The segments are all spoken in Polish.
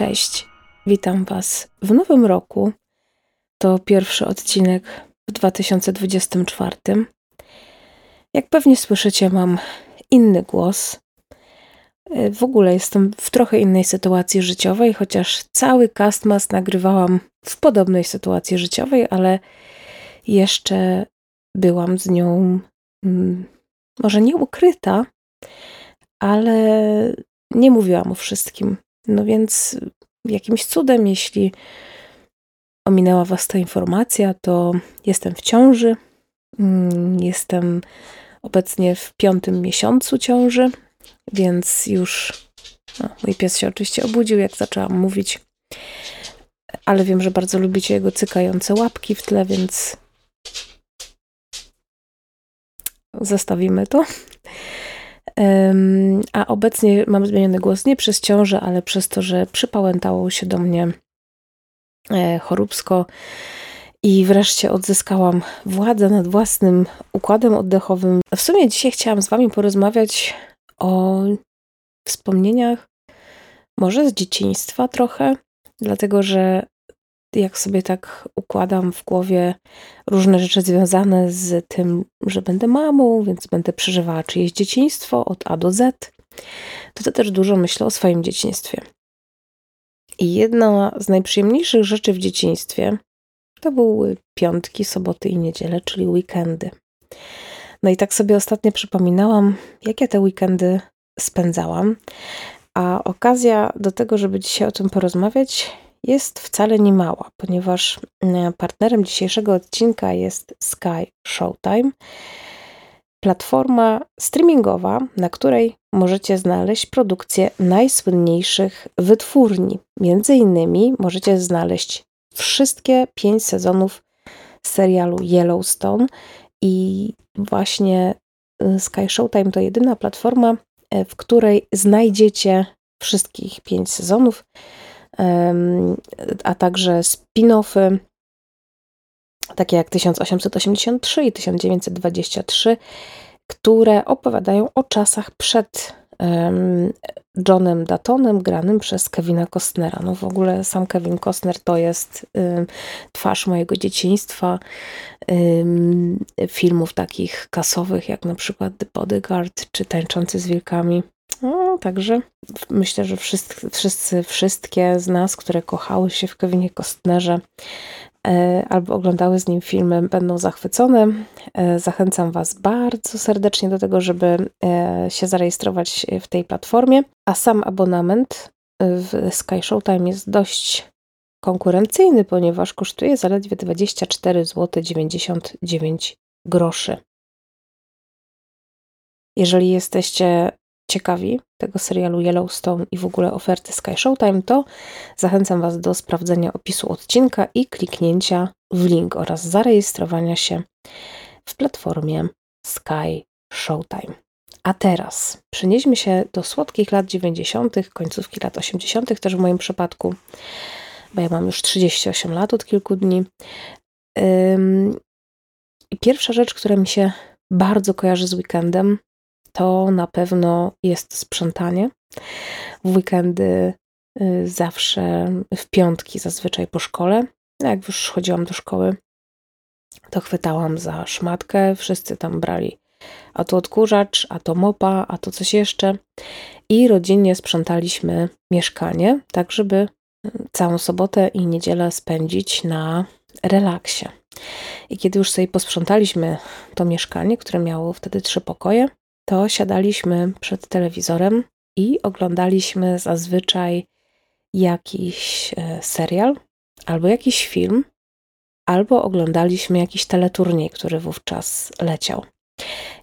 Cześć, witam Was w nowym roku. To pierwszy odcinek w 2024. Jak pewnie słyszycie, mam inny głos. E, w ogóle jestem w trochę innej sytuacji życiowej, chociaż cały castmas nagrywałam w podobnej sytuacji życiowej, ale jeszcze byłam z nią mm, może nie ukryta, ale nie mówiłam o wszystkim. No więc jakimś cudem, jeśli ominęła Was ta informacja, to jestem w ciąży. Mm, jestem obecnie w piątym miesiącu ciąży, więc już no, mój pies się oczywiście obudził, jak zaczęłam mówić. Ale wiem, że bardzo lubicie jego cykające łapki w tle, więc zostawimy to. A obecnie mam zmieniony głos nie przez ciążę, ale przez to, że przypałętało się do mnie e, choróbsko i wreszcie odzyskałam władzę nad własnym układem oddechowym. W sumie dzisiaj chciałam z Wami porozmawiać o wspomnieniach, może z dzieciństwa trochę, dlatego że jak sobie tak układam w głowie różne rzeczy związane z tym, że będę mamą, więc będę przeżywała czyjeś dzieciństwo od A do Z, to, to też dużo myślę o swoim dzieciństwie. I jedna z najprzyjemniejszych rzeczy w dzieciństwie to były piątki, soboty i niedziele, czyli weekendy. No i tak sobie ostatnio przypominałam, jak ja te weekendy spędzałam. A okazja do tego, żeby dzisiaj o tym porozmawiać, jest wcale nie mała, ponieważ e, partnerem dzisiejszego odcinka jest Sky Showtime, platforma streamingowa, na której możecie znaleźć produkcje najsłynniejszych wytwórni. Między innymi możecie znaleźć wszystkie pięć sezonów serialu Yellowstone i właśnie e, Sky Showtime to jedyna platforma, e, w której znajdziecie wszystkich pięć sezonów a także spin-offy, takie jak 1883 i 1923, które opowiadają o czasach przed Johnem Datonem, granym przez Kevina Costnera. No w ogóle sam Kevin Costner to jest twarz mojego dzieciństwa, filmów takich kasowych, jak na przykład The Bodyguard czy Tańczący z wilkami. No, także myślę, że wszyscy, wszyscy, wszystkie z nas, które kochały się w Kevinie Kostnerze e, albo oglądały z nim filmy, będą zachwycone. E, zachęcam Was bardzo serdecznie do tego, żeby e, się zarejestrować w tej platformie. A sam abonament w Sky Showtime jest dość konkurencyjny, ponieważ kosztuje zaledwie 24 zł 99 groszy. Jeżeli jesteście ciekawi tego serialu Yellowstone i w ogóle oferty Sky Showtime, to zachęcam Was do sprawdzenia opisu odcinka i kliknięcia w link oraz zarejestrowania się w platformie Sky Showtime. A teraz przenieśmy się do słodkich lat 90., końcówki lat 80., też w moim przypadku, bo ja mam już 38 lat od kilku dni. I pierwsza rzecz, która mi się bardzo kojarzy z weekendem, to na pewno jest sprzątanie. W weekendy y, zawsze w piątki, zazwyczaj po szkole. Jak już chodziłam do szkoły, to chwytałam za szmatkę. Wszyscy tam brali a to odkurzacz, a to mopa, a to coś jeszcze. I rodzinnie sprzątaliśmy mieszkanie, tak żeby y, całą sobotę i niedzielę spędzić na relaksie. I kiedy już sobie posprzątaliśmy to mieszkanie, które miało wtedy trzy pokoje, to siadaliśmy przed telewizorem i oglądaliśmy zazwyczaj jakiś e, serial albo jakiś film, albo oglądaliśmy jakiś teleturniej, który wówczas leciał.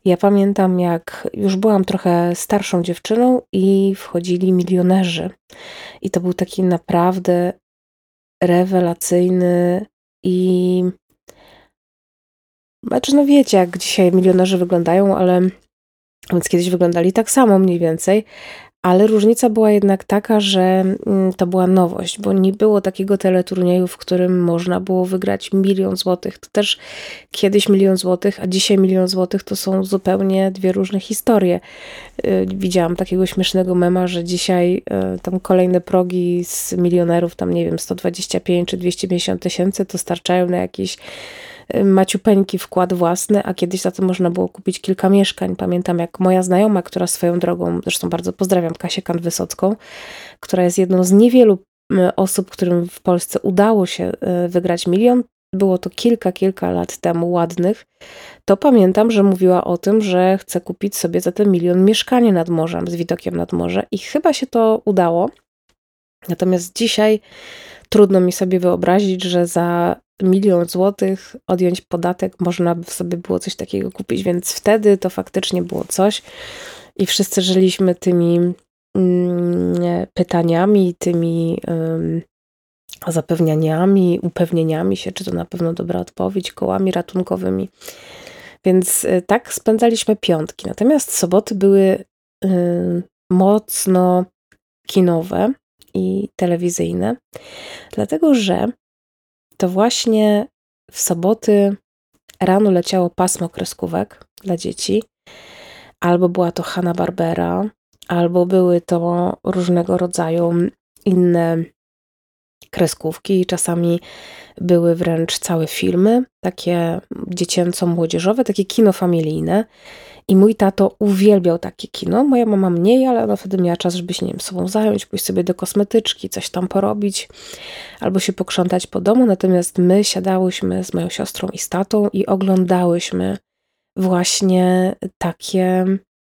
Ja pamiętam, jak już byłam trochę starszą dziewczyną i wchodzili milionerzy. I to był taki naprawdę rewelacyjny i. Znaczy, no wiecie, jak dzisiaj milionerzy wyglądają, ale więc kiedyś wyglądali tak samo mniej więcej, ale różnica była jednak taka, że mm, to była nowość, bo nie było takiego teleturnieju, w którym można było wygrać milion złotych. To też kiedyś milion złotych, a dzisiaj milion złotych to są zupełnie dwie różne historie. Y, widziałam takiego śmiesznego mema, że dzisiaj y, tam kolejne progi z milionerów, tam nie wiem, 125 czy 250 tysięcy, to starczają na jakieś maciupeńki wkład własny, a kiedyś za to można było kupić kilka mieszkań. Pamiętam jak moja znajoma, która swoją drogą, zresztą bardzo pozdrawiam Kasię Kan-Wysocką, która jest jedną z niewielu y, osób, którym w Polsce udało się y, wygrać milion, było to kilka, kilka lat temu ładnych, to pamiętam, że mówiła o tym, że chce kupić sobie za ten milion mieszkanie nad morzem, z widokiem nad morze i chyba się to udało. Natomiast dzisiaj trudno mi sobie wyobrazić, że za milion złotych, odjąć podatek, można by sobie było coś takiego kupić, więc wtedy to faktycznie było coś i wszyscy żyliśmy tymi mm, pytaniami, tymi zapewnianiami, upewnieniami się, czy to na pewno dobra odpowiedź, kołami ratunkowymi. Więc y, tak spędzaliśmy piątki. Natomiast soboty były mocno kinowe i telewizyjne, dlatego że to właśnie w soboty rano leciało pasmo kreskówek dla dzieci. Albo była to Hanna Barbera, albo były to różnego rodzaju inne kreskówki, czasami były wręcz całe filmy, takie dziecięco-młodzieżowe, takie kino familijne. I mój tato uwielbiał takie kino. Moja mama mniej, ale ona wtedy miała czas, żeby się wiem, sobą zająć, pójść sobie do kosmetyczki, coś tam porobić, albo się pokrzątać po domu. Natomiast my siadałyśmy z moją siostrą i z tatą i oglądałyśmy właśnie takie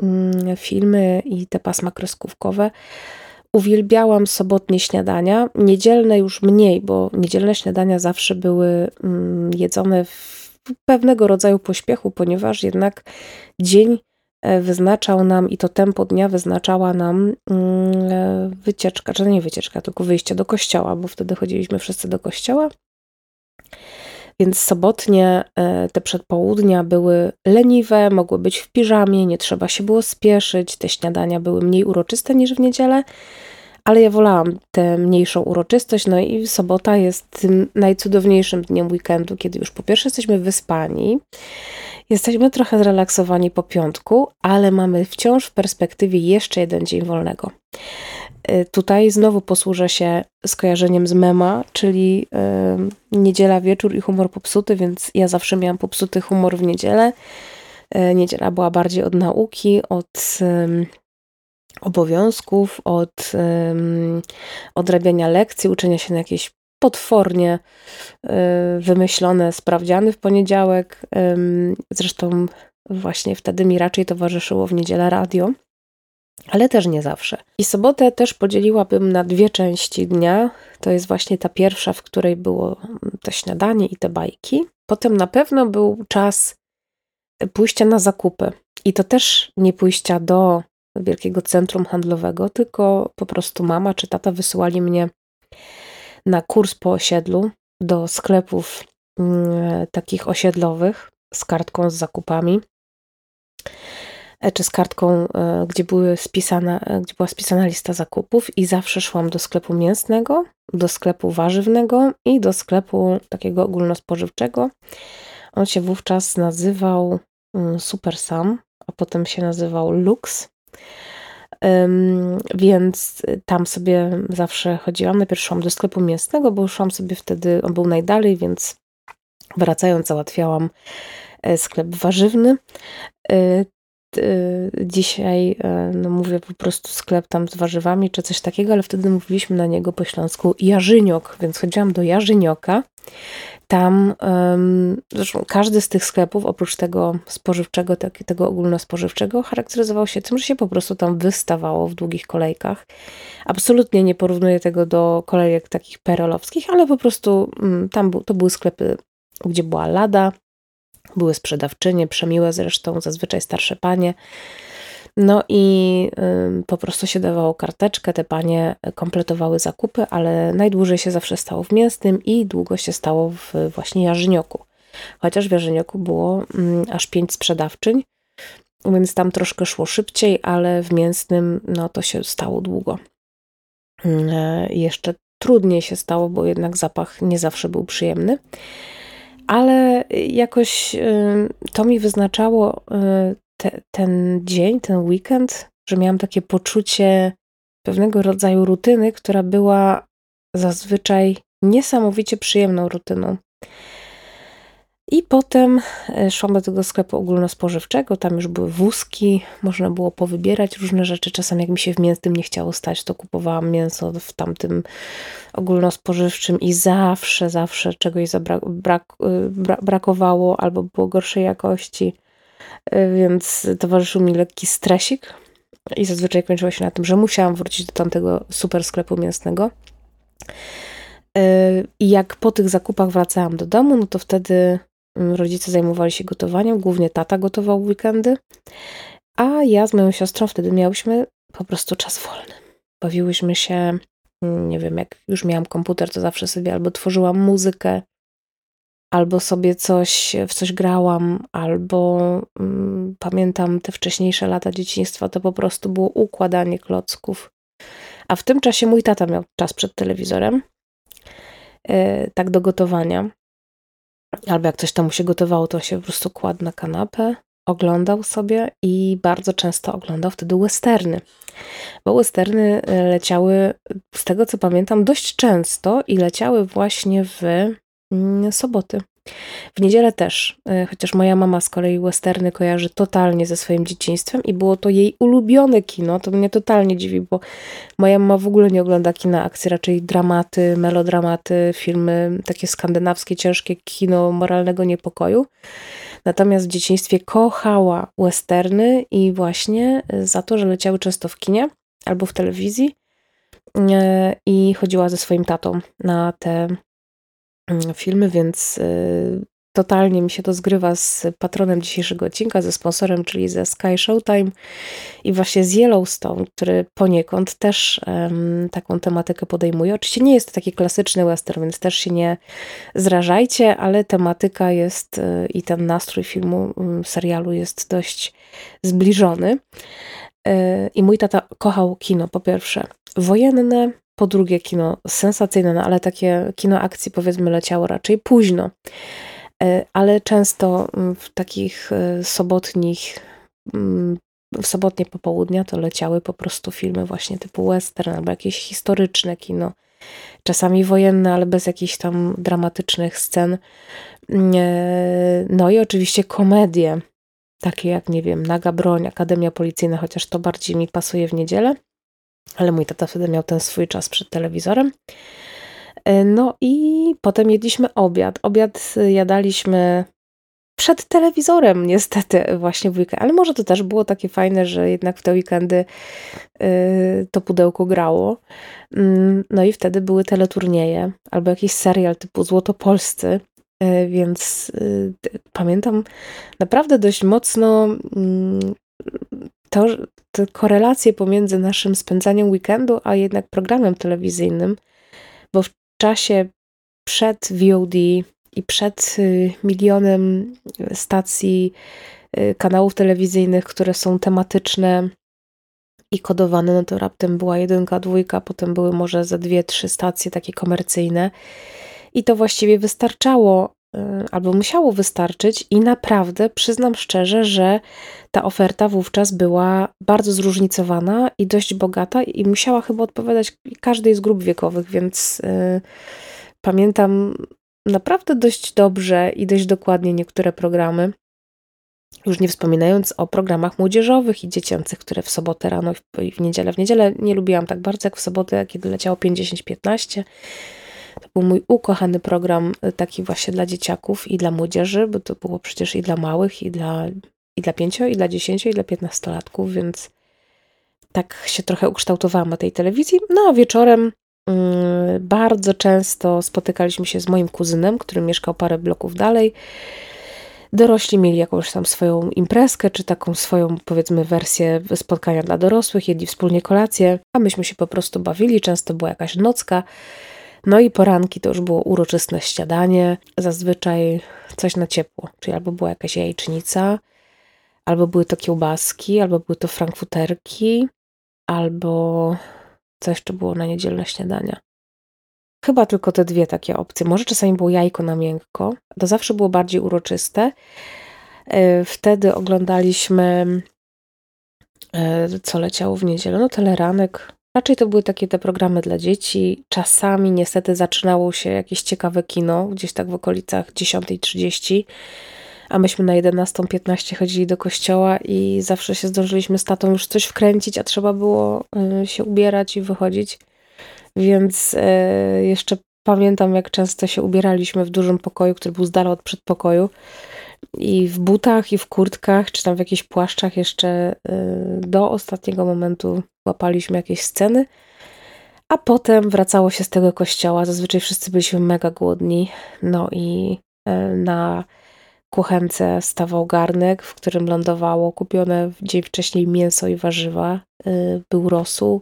mm, filmy i te pasma kreskówkowe. Uwielbiałam sobotnie śniadania, niedzielne już mniej, bo niedzielne śniadania zawsze były mm, jedzone w pewnego rodzaju pośpiechu, ponieważ jednak dzień e, wyznaczał nam i to tempo dnia wyznaczała nam mm, e, wycieczka, czy nie wycieczka, tylko wyjście do kościoła, bo wtedy chodziliśmy wszyscy do kościoła. Więc sobotnie e, te przedpołudnia były leniwe, mogły być w piżamie, nie trzeba się było spieszyć, te śniadania były mniej uroczyste niż w niedzielę ale ja wolałam tę mniejszą uroczystość. No i sobota jest tym najcudowniejszym dniem weekendu, kiedy już po pierwsze jesteśmy wyspani, jesteśmy trochę zrelaksowani po piątku, ale mamy wciąż w perspektywie jeszcze jeden dzień wolnego. Y, tutaj znowu posłużę się skojarzeniem z mema, czyli yy, niedziela wieczór i humor popsuty, więc ja zawsze miałam popsuty humor w niedzielę. Yy, niedziela była bardziej od nauki, od obowiązków, od odrabiania lekcji, uczenia się na jakieś potwornie y, wymyślone sprawdziany w poniedziałek. zresztą właśnie wtedy mi raczej towarzyszyło w niedzielę radio, ale też nie zawsze. I sobotę też podzieliłabym na dwie części dnia. To jest właśnie ta pierwsza, w której było to śniadanie i te bajki. Potem na pewno był czas pójścia na zakupy. I to też nie pójścia do wielkiego centrum handlowego, tylko po prostu mama czy tata wysyłali mnie na kurs po osiedlu do sklepów mm, takich osiedlowych z kartką z zakupami e, czy z kartką, e, gdzie, były spisana, e, gdzie była spisana lista zakupów i zawsze szłam do sklepu mięsnego, do sklepu warzywnego i do sklepu takiego ogólnospożywczego. On się wówczas nazywał mm, Super Sam, a potem się nazywał Lux. Więc tam sobie zawsze chodziłam. Najpierw szłam do sklepu mięsnego, bo szłam sobie wtedy, on był najdalej, więc wracając załatwiałam e, sklep warzywny. E, dzisiaj e, no mówię po prostu sklep tam z warzywami czy coś takiego, ale wtedy mówiliśmy na niego po śląsku jarzyniok, więc chodziłam do jarzynioka tam zresztą każdy z tych sklepów, oprócz tego spożywczego, tego ogólnospożywczego, charakteryzował się tym, że się po prostu tam wystawało w długich kolejkach. Absolutnie nie porównuję tego do kolejek takich perolowskich, ale po prostu mm, tam to były sklepy, gdzie była lada, były sprzedawczynie, przemiłe zresztą, zazwyczaj starsze panie, no i po prostu się dawało karteczkę, te panie kompletowały zakupy, ale najdłużej się zawsze stało w mięsnym i długo się stało w właśnie Jarzynioku. Chociaż w Jarzynioku było aż pięć sprzedawczyń więc tam troszkę szło szybciej, ale w mięsnym no to się stało długo. E, jeszcze trudniej się stało, bo jednak zapach nie zawsze był przyjemny. Ale jakoś to mi wyznaczało y, te, ten dzień, ten weekend, że miałam takie poczucie pewnego rodzaju rutyny, która była zazwyczaj niesamowicie przyjemną rutyną. I potem e, szłam do tego sklepu ogólnospożywczego, tam już były wózki, można było powybierać różne rzeczy. Czasem jak mi się w mięsnym nie chciało stać, to kupowałam mięso w tamtym ogólnospożywczym i zawsze, zawsze czegoś zabra- brak, e, bra- brakowało albo było gorszej jakości, e, więc towarzyszył mi lekki stresik i zazwyczaj kończyło się na tym, że musiałam wrócić do tamtego super sklepu mięsnego. I jak po tych zakupach wracałam do domu, no to wtedy rodzice zajmowali się gotowaniem, głównie tata gotował weekendy, a ja z moją siostrą wtedy miałyśmy po prostu czas wolny. Bawiłyśmy się, mm, nie wiem, jak już miałam komputer, to zawsze sobie albo tworzyłam muzykę, albo sobie coś, w coś grałam, albo mm, pamiętam te wcześniejsze lata dzieciństwa, to po prostu było układanie klocków. A w tym czasie mój tata miał czas przed telewizorem, yy, tak do gotowania. Albo jak coś tam mu się gotowało, to się po prostu kładł na kanapę, oglądał sobie i bardzo często oglądał wtedy westerny. Bo westerny e, leciały, z tego co pamiętam, dość często i leciały właśnie w mm, soboty. W niedzielę też, e, chociaż moja mama z kolei westerny kojarzy totalnie ze swoim dzieciństwem i było to jej ulubione kino. To mnie totalnie dziwi, bo moja mama w ogóle nie ogląda kina akcji, raczej dramaty, melodramaty, filmy takie skandynawskie, ciężkie kino moralnego niepokoju. Natomiast w dzieciństwie kochała westerny i właśnie za to, że leciały często w kinie albo w telewizji e, i chodziła ze swoim tatą na te filmy, więc y, totalnie mi się to zgrywa z patronem dzisiejszego odcinka, ze sponsorem, czyli ze Sky Showtime i właśnie z Yellowstone, który poniekąd też um, taką tematykę podejmuje. Oczywiście nie jest to taki klasyczny western, więc też się nie zrażajcie, ale tematyka jest y, i ten nastrój filmu, um, serialu jest dość zbliżony. Y, I mój tata kochał kino, po pierwsze wojenne, po drugie, kino sensacyjne, no ale takie kino akcji powiedzmy leciało raczej późno. E, ale często mm, w takich e, sobotnich, mm, w sobotnie popołudnia to leciały po prostu filmy właśnie typu western albo jakieś historyczne kino. Czasami wojenne, ale bez jakichś tam dramatycznych scen. Mm, e, no i oczywiście komedie, takie jak, nie wiem, Naga Broń, Akademia Policyjna, chociaż to bardziej mi pasuje w niedzielę ale mój tata wtedy miał ten swój czas przed telewizorem. E, no i potem jedliśmy obiad. Obiad jadaliśmy przed telewizorem, niestety, właśnie w weekend. Ale może to też było takie fajne, że jednak w te weekendy y, to pudełko grało. Mm, no i wtedy były teleturnieje albo jakiś serial typu Złotopolscy. Więc pamiętam naprawdę dość mocno mm, to, te korelacje pomiędzy naszym spędzaniem weekendu, a jednak programem telewizyjnym, bo w czasie przed VOD i przed y, milionem stacji, y, kanałów telewizyjnych, które są tematyczne i kodowane, no to raptem była jedynka, dwójka, potem były może za dwie, trzy stacje takie komercyjne. I to właściwie wystarczało Y, albo musiało wystarczyć, i naprawdę przyznam szczerze, że ta oferta wówczas była bardzo zróżnicowana i dość bogata, i musiała chyba odpowiadać każdej z grup wiekowych, więc yy, pamiętam naprawdę dość dobrze i dość dokładnie niektóre programy. Już nie wspominając o programach młodzieżowych i dziecięcych, które w sobotę rano i w niedzielę. W niedzielę nie lubiłam tak bardzo jak w sobotę, kiedy leciało 50-15 to był mój ukochany program, y, taki właśnie dla dzieciaków i dla młodzieży, bo to było przecież i dla małych, i dla, i dla pięcio, i dla dziesięcio, i dla piętnastolatków, więc tak się trochę ukształtowałam na tej telewizji. No a wieczorem yy, bardzo często spotykaliśmy się z moim kuzynem, który mieszkał parę bloków dalej. Dorośli mieli jakąś tam swoją imprezkę, czy taką swoją, powiedzmy, wersję spotkania dla dorosłych, jedli wspólnie kolację, a myśmy się po prostu bawili. Często była jakaś nocka, no i poranki to już było uroczyste śniadanie, zazwyczaj coś na ciepło, czyli albo była jakaś jajecznica, Albo były to kiełbaski, albo były to frankfuterki, albo co jeszcze było na niedzielne śniadania. Chyba tylko te dwie takie opcje. Może czasami było jajko na miękko. To zawsze było bardziej uroczyste. E, wtedy oglądaliśmy, e, co leciało w niedzielę. No, teleranek. Raczej to były takie te programy dla dzieci. Czasami niestety zaczynało się jakieś ciekawe kino, gdzieś tak w okolicach 10.30 a myśmy na 11.15 chodzili do kościoła i zawsze się zdążyliśmy z tatą już coś wkręcić, a trzeba było e, się ubierać i wychodzić. Więc jeszcze pamiętam, jak często się ubieraliśmy w dużym pokoju, który był z dala od przedpokoju i w butach, i w kurtkach, czy tam w jakichś płaszczach jeszcze y, do ostatniego momentu łapaliśmy jakieś sceny, a potem wracało się z tego kościoła. Zazwyczaj wszyscy byliśmy mega głodni, no i y, na kuchence stawał garnek, w którym lądowało kupione dzień wcześniej mięso i warzywa, y, był rosół,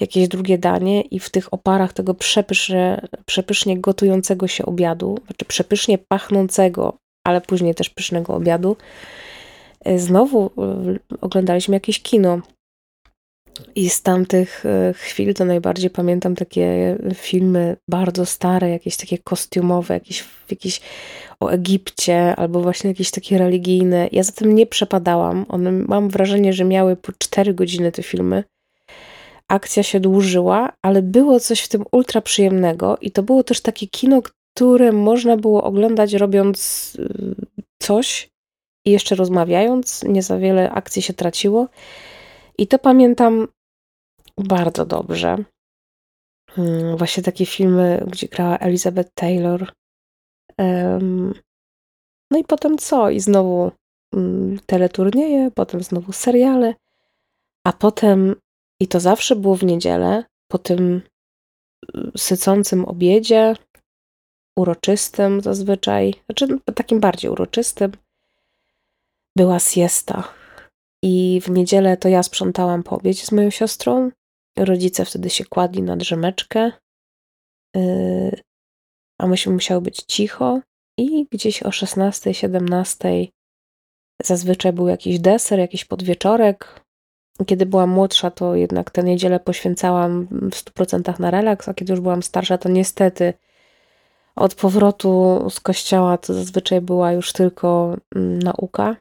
jakieś drugie danie i w tych oparach tego przepysznie, przepysznie gotującego się obiadu, znaczy przepysznie pachnącego, ale później też pysznego obiadu, e, znowu e, oglądaliśmy jakieś kino. I z tamtych e, chwil to najbardziej pamiętam takie filmy bardzo stare, jakieś takie kostiumowe, jakieś, jakieś o Egipcie, albo właśnie jakieś takie religijne. Ja za tym nie przepadałam. One, mam wrażenie, że miały po 4 godziny te filmy akcja się dłużyła, ale było coś w tym ultra przyjemnego i to było też takie kino, które można było oglądać robiąc y, coś i jeszcze rozmawiając. Nie za wiele akcji się traciło. I to pamiętam bardzo dobrze. Hmm, właśnie takie filmy, gdzie grała Elizabeth Taylor. No i potem co? I znowu mm, teleturnieje, potem znowu seriale, a potem i to zawsze było w niedzielę, po tym y, sycącym obiedzie, uroczystym zazwyczaj, znaczy no, takim bardziej uroczystym, była siesta. I w niedzielę to ja sprzątałam po obiedzie z moją siostrą. Rodzice wtedy się kładli na drzemeczkę, yy, a myśmy musiały być cicho. I gdzieś o 16, 17 zazwyczaj był jakiś deser, jakiś podwieczorek, kiedy byłam młodsza, to jednak tę niedzielę poświęcałam w 100% na relaks, a kiedy już byłam starsza, to niestety od powrotu z kościoła to zazwyczaj była już tylko mm, nauka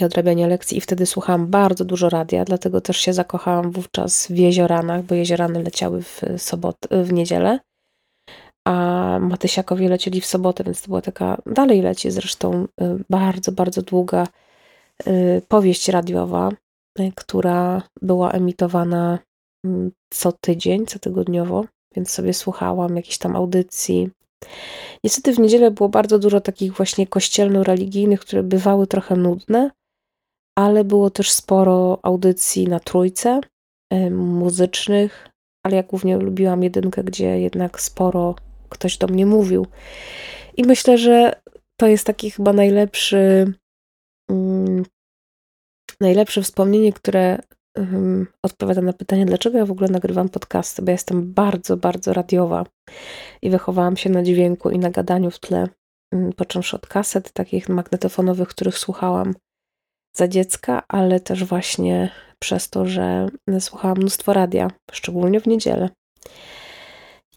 i odrabianie lekcji i wtedy słuchałam bardzo dużo radia, dlatego też się zakochałam wówczas w jezioranach, bo jeziorany leciały w sobotę, w niedzielę, a Matysiakowie lecieli w sobotę, więc to była taka, dalej leci zresztą y, bardzo, bardzo długa y, powieść radiowa, Y, która była emitowana mm, co tydzień, co tygodniowo, więc sobie słuchałam jakichś tam audycji. Niestety w niedzielę było bardzo dużo takich właśnie kościelno-religijnych, które bywały trochę nudne, ale było też sporo audycji na trójce, muzycznych, ale ja głównie lubiłam jedynkę, gdzie jednak sporo ktoś do mnie mówił. I myślę, że to jest taki chyba najlepszy mm, najlepsze wspomnienie, które um, na pytanie, dlaczego ja w ogóle nagrywam podcasty, bo ja jestem bardzo, bardzo radiowa i wychowałam się na dźwięku i na gadaniu w tle, um, począwszy od kaset takich magnetofonowych, których słuchałam za dziecka, ale też właśnie przez to, że słuchałam mnóstwo radia, szczególnie w niedzielę.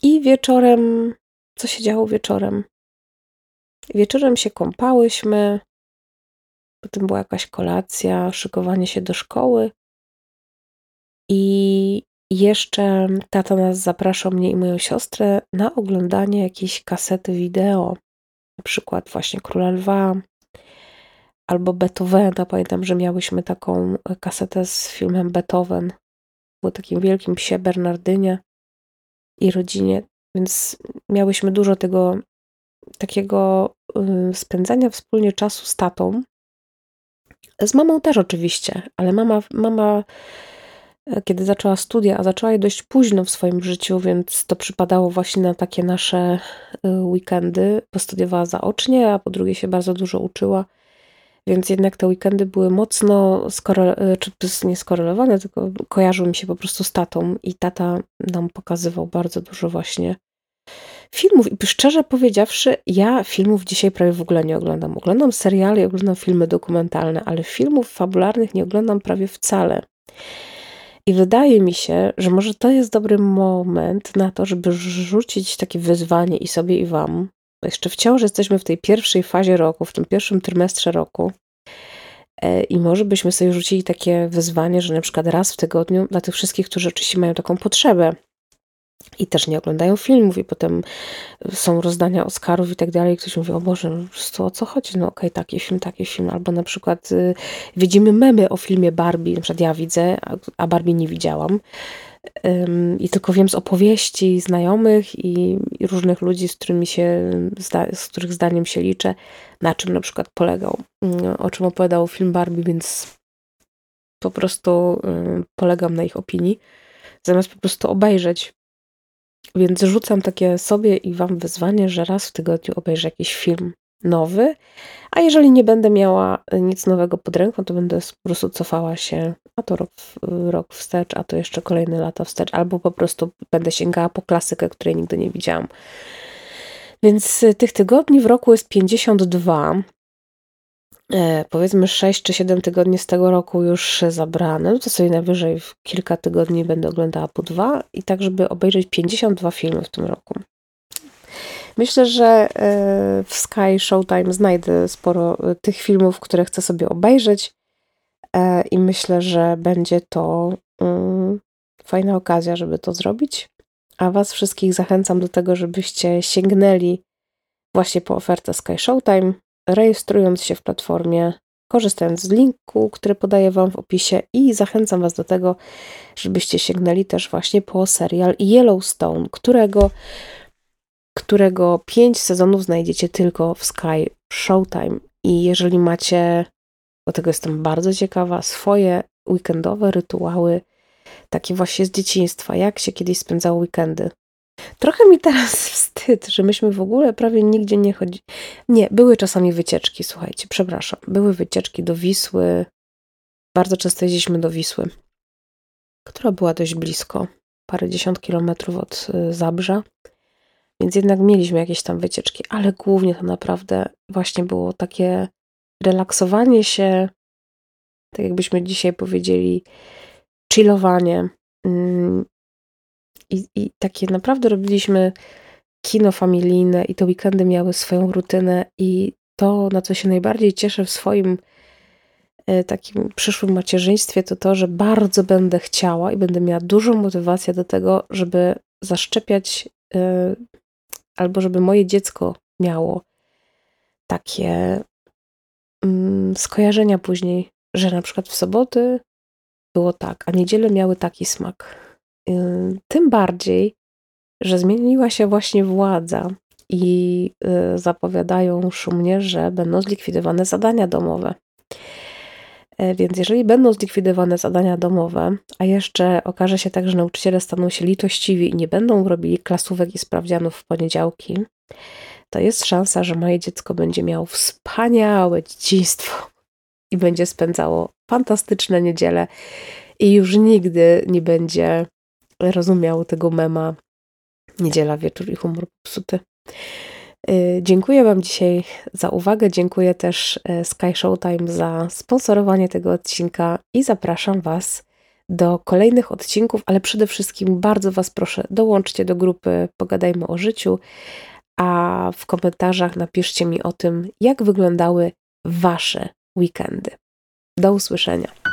I wieczorem, co się działo wieczorem? Wieczorem się kąpałyśmy, Potem była jakaś kolacja, szykowanie się do szkoły. I jeszcze tata nas zapraszał, mnie i moją siostrę, na oglądanie jakiejś kasety wideo. Na przykład właśnie Króla Lwa albo Beethovena. Pamiętam, że miałyśmy taką kasetę z filmem Beethoven. Było takim wielkim psie Bernardynie i rodzinie, więc miałyśmy dużo tego takiego y, spędzania wspólnie czasu z tatą. Z mamą też oczywiście, ale mama, mama e, kiedy zaczęła studia, a zaczęła je dość późno w swoim życiu, więc to przypadało właśnie na takie nasze e, weekendy. Postudiowała zaocznie, a po drugie się bardzo dużo uczyła, więc jednak te weekendy były mocno skorele- czy nie skorelowane, tylko kojarzyły mi się po prostu z tatą i tata nam pokazywał bardzo dużo właśnie filmów. I szczerze powiedziawszy, ja filmów dzisiaj prawie w ogóle nie oglądam. Oglądam seriale oglądam filmy dokumentalne, ale filmów fabularnych nie oglądam prawie wcale. I wydaje mi się, że może to jest dobry moment na to, żeby rzucić takie wyzwanie i sobie, i wam. Jeszcze wciąż jesteśmy w tej pierwszej fazie roku, w tym pierwszym trymestrze roku. E, I może byśmy sobie rzucili takie wyzwanie, że na przykład raz w tygodniu dla tych wszystkich, którzy oczywiście mają taką potrzebę, i też nie oglądają filmów i potem są rozdania Oscarów i tak dalej. Ktoś mówi, o Boże, no, po o co chodzi? No okej, okay, taki film, taki film. Albo na przykład y, widzimy memy o filmie Barbie, na przykład ja widzę, a, a Barbie nie widziałam. I tylko wiem z opowieści znajomych i, różnych ludzi, z którymi się, z których zdaniem się liczę, na czym na przykład polegał, y, o czym opowiadał film Barbie, więc po prostu y, polegam na ich opinii. Zamiast po prostu obejrzeć więc rzucam takie sobie i Wam wyzwanie, że raz w tygodniu obejrzę jakiś film nowy, a jeżeli nie będę miała nic nowego pod ręką, to będę po prostu cofała się, a to rok, rok wstecz, a to jeszcze kolejne lata wstecz, albo po prostu będę sięgała po klasykę, której nigdy nie widziałam. Więc tych tygodni w roku jest 52, e, powiedzmy 6 czy 7 tygodni z tego roku już zabrane, no to sobie najwyżej w kilka tygodni będę oglądała po dwa i tak, żeby obejrzeć 52 filmy w tym roku. Myślę, że e, w Sky Showtime znajdę sporo e, tych filmów, które chcę sobie obejrzeć e, i myślę, że będzie to mm, fajna okazja, żeby to zrobić. A Was wszystkich zachęcam do tego, żebyście sięgnęli właśnie po ofertę Sky Showtime rejestrując się w platformie, korzystając z linku, który podaję Wam w opisie i zachęcam Was do tego, żebyście sięgnęli też właśnie po serial Yellowstone, którego, którego pięć sezonów znajdziecie tylko w Sky Showtime. I jeżeli macie, bo tego jestem bardzo ciekawa, swoje weekendowe rytuały, takie właśnie z dzieciństwa, jak się kiedyś spędzało weekendy, Trochę mi teraz wstyd, że myśmy w ogóle prawie nigdzie nie chodzili. Nie, były czasami wycieczki, słuchajcie, przepraszam. Były wycieczki do Wisły. Bardzo często jeździliśmy do Wisły, która była dość blisko, parę dziesiąt kilometrów od y, Zabrza. Więc jednak mieliśmy jakieś tam wycieczki, ale głównie to naprawdę właśnie było takie relaksowanie się, tak jakbyśmy dzisiaj powiedzieli, chillowanie, mm, i, I takie naprawdę robiliśmy kino familijne i te weekendy miały swoją rutynę i to, na co się najbardziej cieszę w swoim e, takim przyszłym macierzyństwie, to to, że bardzo będę chciała i będę miała dużą motywację do tego, żeby zaszczepiać e, albo żeby moje dziecko miało takie mm, skojarzenia później, że na przykład w soboty było tak, a niedzielę miały taki smak tym bardziej, że zmieniła się właśnie władza i y, zapowiadają szumnie, że będą zlikwidowane zadania domowe. E, więc jeżeli będą zlikwidowane zadania domowe, a jeszcze okaże się tak, że nauczyciele staną się litościwi i nie będą robili klasówek i sprawdzianów w poniedziałki, to jest szansa, że moje dziecko będzie miało wspaniałe dzieciństwo i będzie spędzało fantastyczne niedziele i już nigdy nie będzie rozumiał tego mema Niedziela, wieczór i humor popsuty. Y, dziękuję Wam dzisiaj za uwagę. Dziękuję też y, Sky Showtime za sponsorowanie tego odcinka i zapraszam Was do kolejnych odcinków, ale przede wszystkim bardzo Was proszę, dołączcie do grupy Pogadajmy o życiu, a w komentarzach napiszcie mi o tym, jak wyglądały Wasze weekendy. Do usłyszenia.